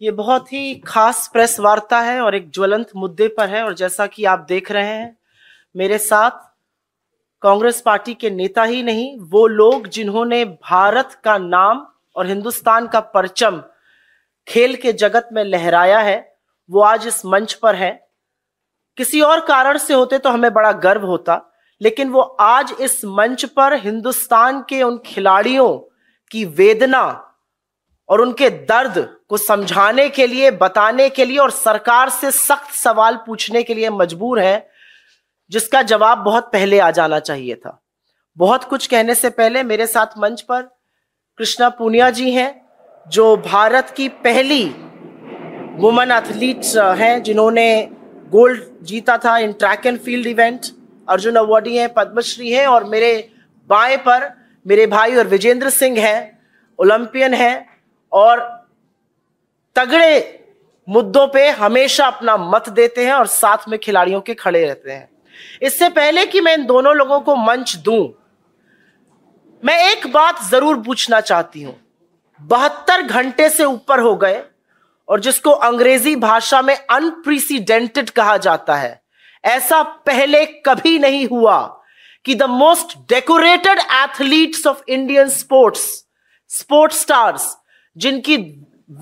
ये बहुत ही खास प्रेस वार्ता है और एक ज्वलंत मुद्दे पर है और जैसा कि आप देख रहे हैं, मेरे साथ कांग्रेस पार्टी के नेता ही नहीं, वो लोग जिन्होंने भारत का नाम और हिंदुस्तान का परचम खेल के जगत में लहराया है, वो आज इस मंच पर है। किसी और कारण से होते तो हमें बड़ा गर्व होता, लेकिन वो आज इस मंच पर हिंदुस्तान के उन खिलाड़ियों की वेदना और उनके दर्द को समझाने के लिए, बताने के लिए और सरकार से सख्त सवाल पूछने के लिए मजबूर है, जिसका जवाब बहुत पहले आ जाना चाहिए था। बहुत कुछ कहने से पहले मेरे साथ मंच पर कृष्णा पूनिया जी हैं, जो भारत की पहली वुमेन एथलीट हैं, जिन्होंने गोल्ड जीता था in track and field event Arjun awardee हैं, पद्मश्री हैं और मेरे बाएँ पर मेरे भाई और विजेंद्र सिंह हैं, ओलंपियन हैं और तगड़े मुद्दों पे हमेशा अपना मत देते हैं और साथ में खिलाड़ियों के खड़े रहते हैं। इससे पहले कि मैं इन दोनों लोगों को मंच दूँ, मैं एक बात ज़रूर पूछना चाहती हूँ। बहत्तर घंटे से ऊपर हो गए और जिसको अंग्रेज़ी भाषा में अनप्रीसिडेंटेड कहा जाता है, ऐसा पहले कभी नहीं हुआ कि the most decorated athletes of Indian sports sports stars जिनकी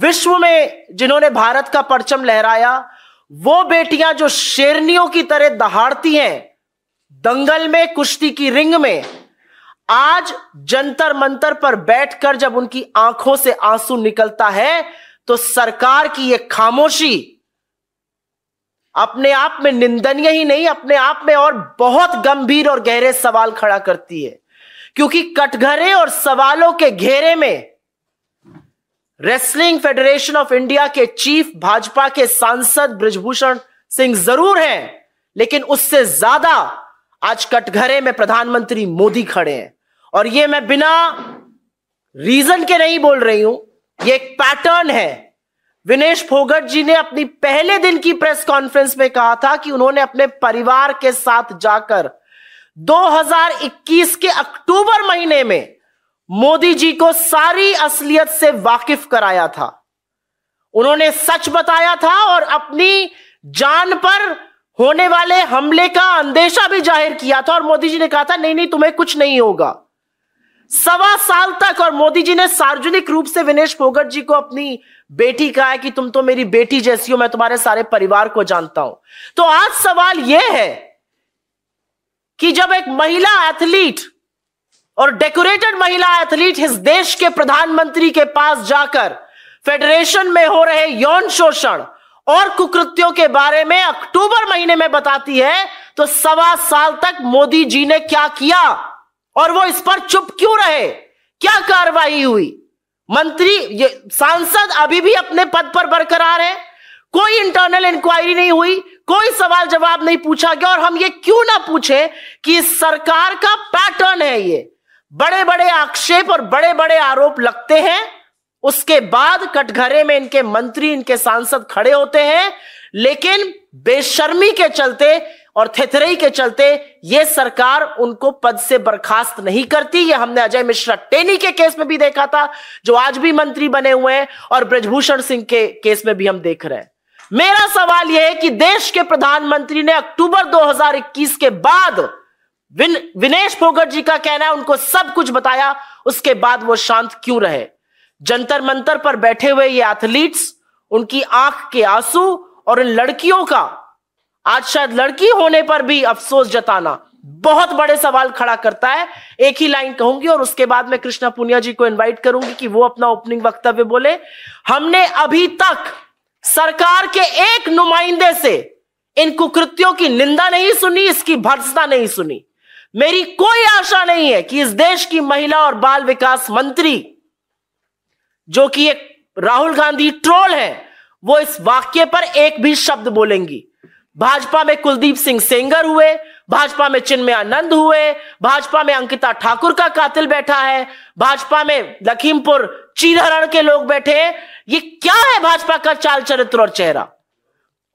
विश्व में जिन्होंने भारत का परचम लहराया, वो बेटियाँ जो शेरनियों की तरह दहाड़ती हैं, दंगल में, कुश्ती की रिंग में, आज जंतर मंतर पर बैठकर जब उनकी आँखों से आँसू निकलता है तो सरकार की यह खामोशी अपने आप में निंदनीय ही नहीं, अपने आप में और बहुत गंभीर और गहरे सवाल खड़ा करती है। क्योंकि कटघरे और सवालों के घेरे में रेसलिंग फेडरेशन ऑफ़ इंडिया के चीफ भाजपा के सांसद ब्रजभूषण सिंह ज़रूर हैं, लेकिन उससे ज़्यादा आज कटघरे में प्रधानमंत्री मोदी खड़े हैं। और ये मैं बिना रीजन के नहीं बोल रही हूँ, ये एक पैटर्न है। विनेश फोगट जी ने अपनी पहले दिन की प्रेस कॉन्फ्रेंस में कहा था कि उन्होंने अपने परिवार के साथ जाकर 2021 के अक्टूबर महीने में मोदी जी को सारी असलियत से वाकिफ कराया था। उन्होंने सच बताया था और अपनी जान पर होने वाले हमले का अंदेशा भी ज़ाहिर किया था और मोदी जी ने कहा था, नहीं नहीं, तुम्हें कुछ नहीं होगा। सवा साल तक और मोदी जी ने सार्वजनिक रूप से विनेश फोगट जी को अपनी बेटी कहा है कि तुम तो मेरी बेटी जैसी हो, मैं तुम्हारे सारे परिवार को जानता हूँ। तो आज सवाल यह है कि जब एक महिला एथलीट और डेकोरेटेड महिला एथलीट इस देश के प्रधानमंत्री के पास जाकर फेडरेशन में हो रहे यौन शोषण और कुकृत्यों के बारे में अक्टूबर महीने में बताती है तो सवा साल तक मोदी जी ने क्या किया? और वो इस पर चुप क्यों रहे? क्या कार्रवाई हुई? मंत्री, ये सांसद अभी भी अपने पद पर बरकरार है। कोई इंटरनल इंक्वायरी नहीं हुई, कोई सवाल जवाब नहीं पूछा गया, और हम ये क्यों ना पूछे कि सरकार का पैटर्न है ये? बड़े बड़े आक्षेप और बड़े बड़े आरोप लगते हैं। उसके बाद कटघरे में इनके मंत्री, इनके सांसद खड़े होते हैं। लेकिन बेशर्मी के चलते और थेथरई के चलते यह सरकार उनको पद से बर्खास्त नहीं करती। ये हमने अजय मिश्रा टेनी के केस में भी देखा था, जो आज भी मंत्री बने हुए हैं और ब्रजभूषण सिंह के केस में भी हम देख रहे हैं। मेरा सवाल यह है कि देश के प्रधानमंत्री ने अक्टूबर 2021 के बाद विन, विनेश फोगट जी का कहना है उनको सब कुछ बताया उसके बाद वो शांत क्यों रहे? जंतर मंतर पर बैठे हुए ये एथलीट्स उनकी आँख के आँसू और इन लड़कियों का आज शायद लड़की होने पर भी अफसोस जताना बहुत बड़े सवाल खड़ा करता है। एक ही लाइन कहूँगी और उसके बाद मैं कृष्णा पुनिया जी को इनवाइट करूँगी कि वो अपना ओपनिंग वक्तव्य बोले। हमने अभी तक सरकार के एक नुमाइंदे से इन कुकृत्यों की निंदा नहीं सुनी इसकी भर्सना नहीं सुनी। मेरी कोई आशा नहीं है कि इस देश की महिला और बाल विकास मंत्री, जो कि एक राहुल गांधी ट्रोल है, वो इस वाक्य पर एक भी शब्द बोलेंगी। भाजपा में कुलदीप सिंह सेंगर हुए, भाजपा में चिन्मय आनंद हुए, भाजपा में अंकिता ठाकुर का कातिल बैठा है, भाजपा में लखीमपुर चीरहरण के लोग बैठे हैं। ये क्या है भाजपा का चाल चरित्र और चेहरा?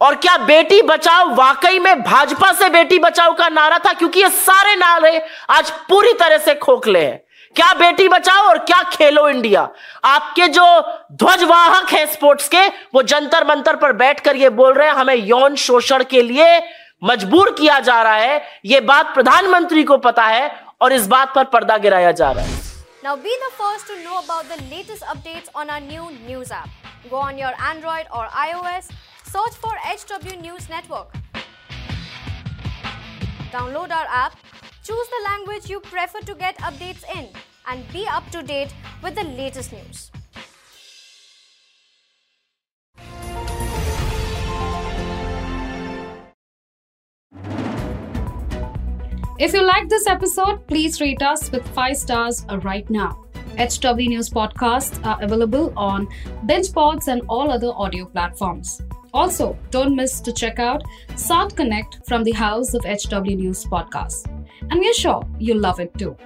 और क्या बेटी बचाओ वाकई में भाजपा से बेटी बचाओ का नारा था? क्योंकि ये सारे नारे आज पूरी तरह से खोखले हैं। क्या बेटी बचाओ और क्या खेलो इंडिया? आपके जो ध्वजवाहक है स्पोर्ट्स के वो जंतर मंतर पर बैठकर ये बोल रहे हैं हमें यौन शोषण के लिए मजबूर किया जा रहा है। ये बात प्रधानमंत्री को पता है और इस बात पर पर्दा गिराया जा रहा है। Now be the first to know about the latest updates on our new news app. Go on your Android or iOS, search for HW News Network. Download our app, choose the language you prefer to get updates in, and be up to date with the latest news. If you like this episode, please rate us with 5 stars right now. HW News podcasts are available on BingePods and all other audio platforms. Also, don't miss to check out South Connect from the House of HW News podcast. And we're sure you'll love it too.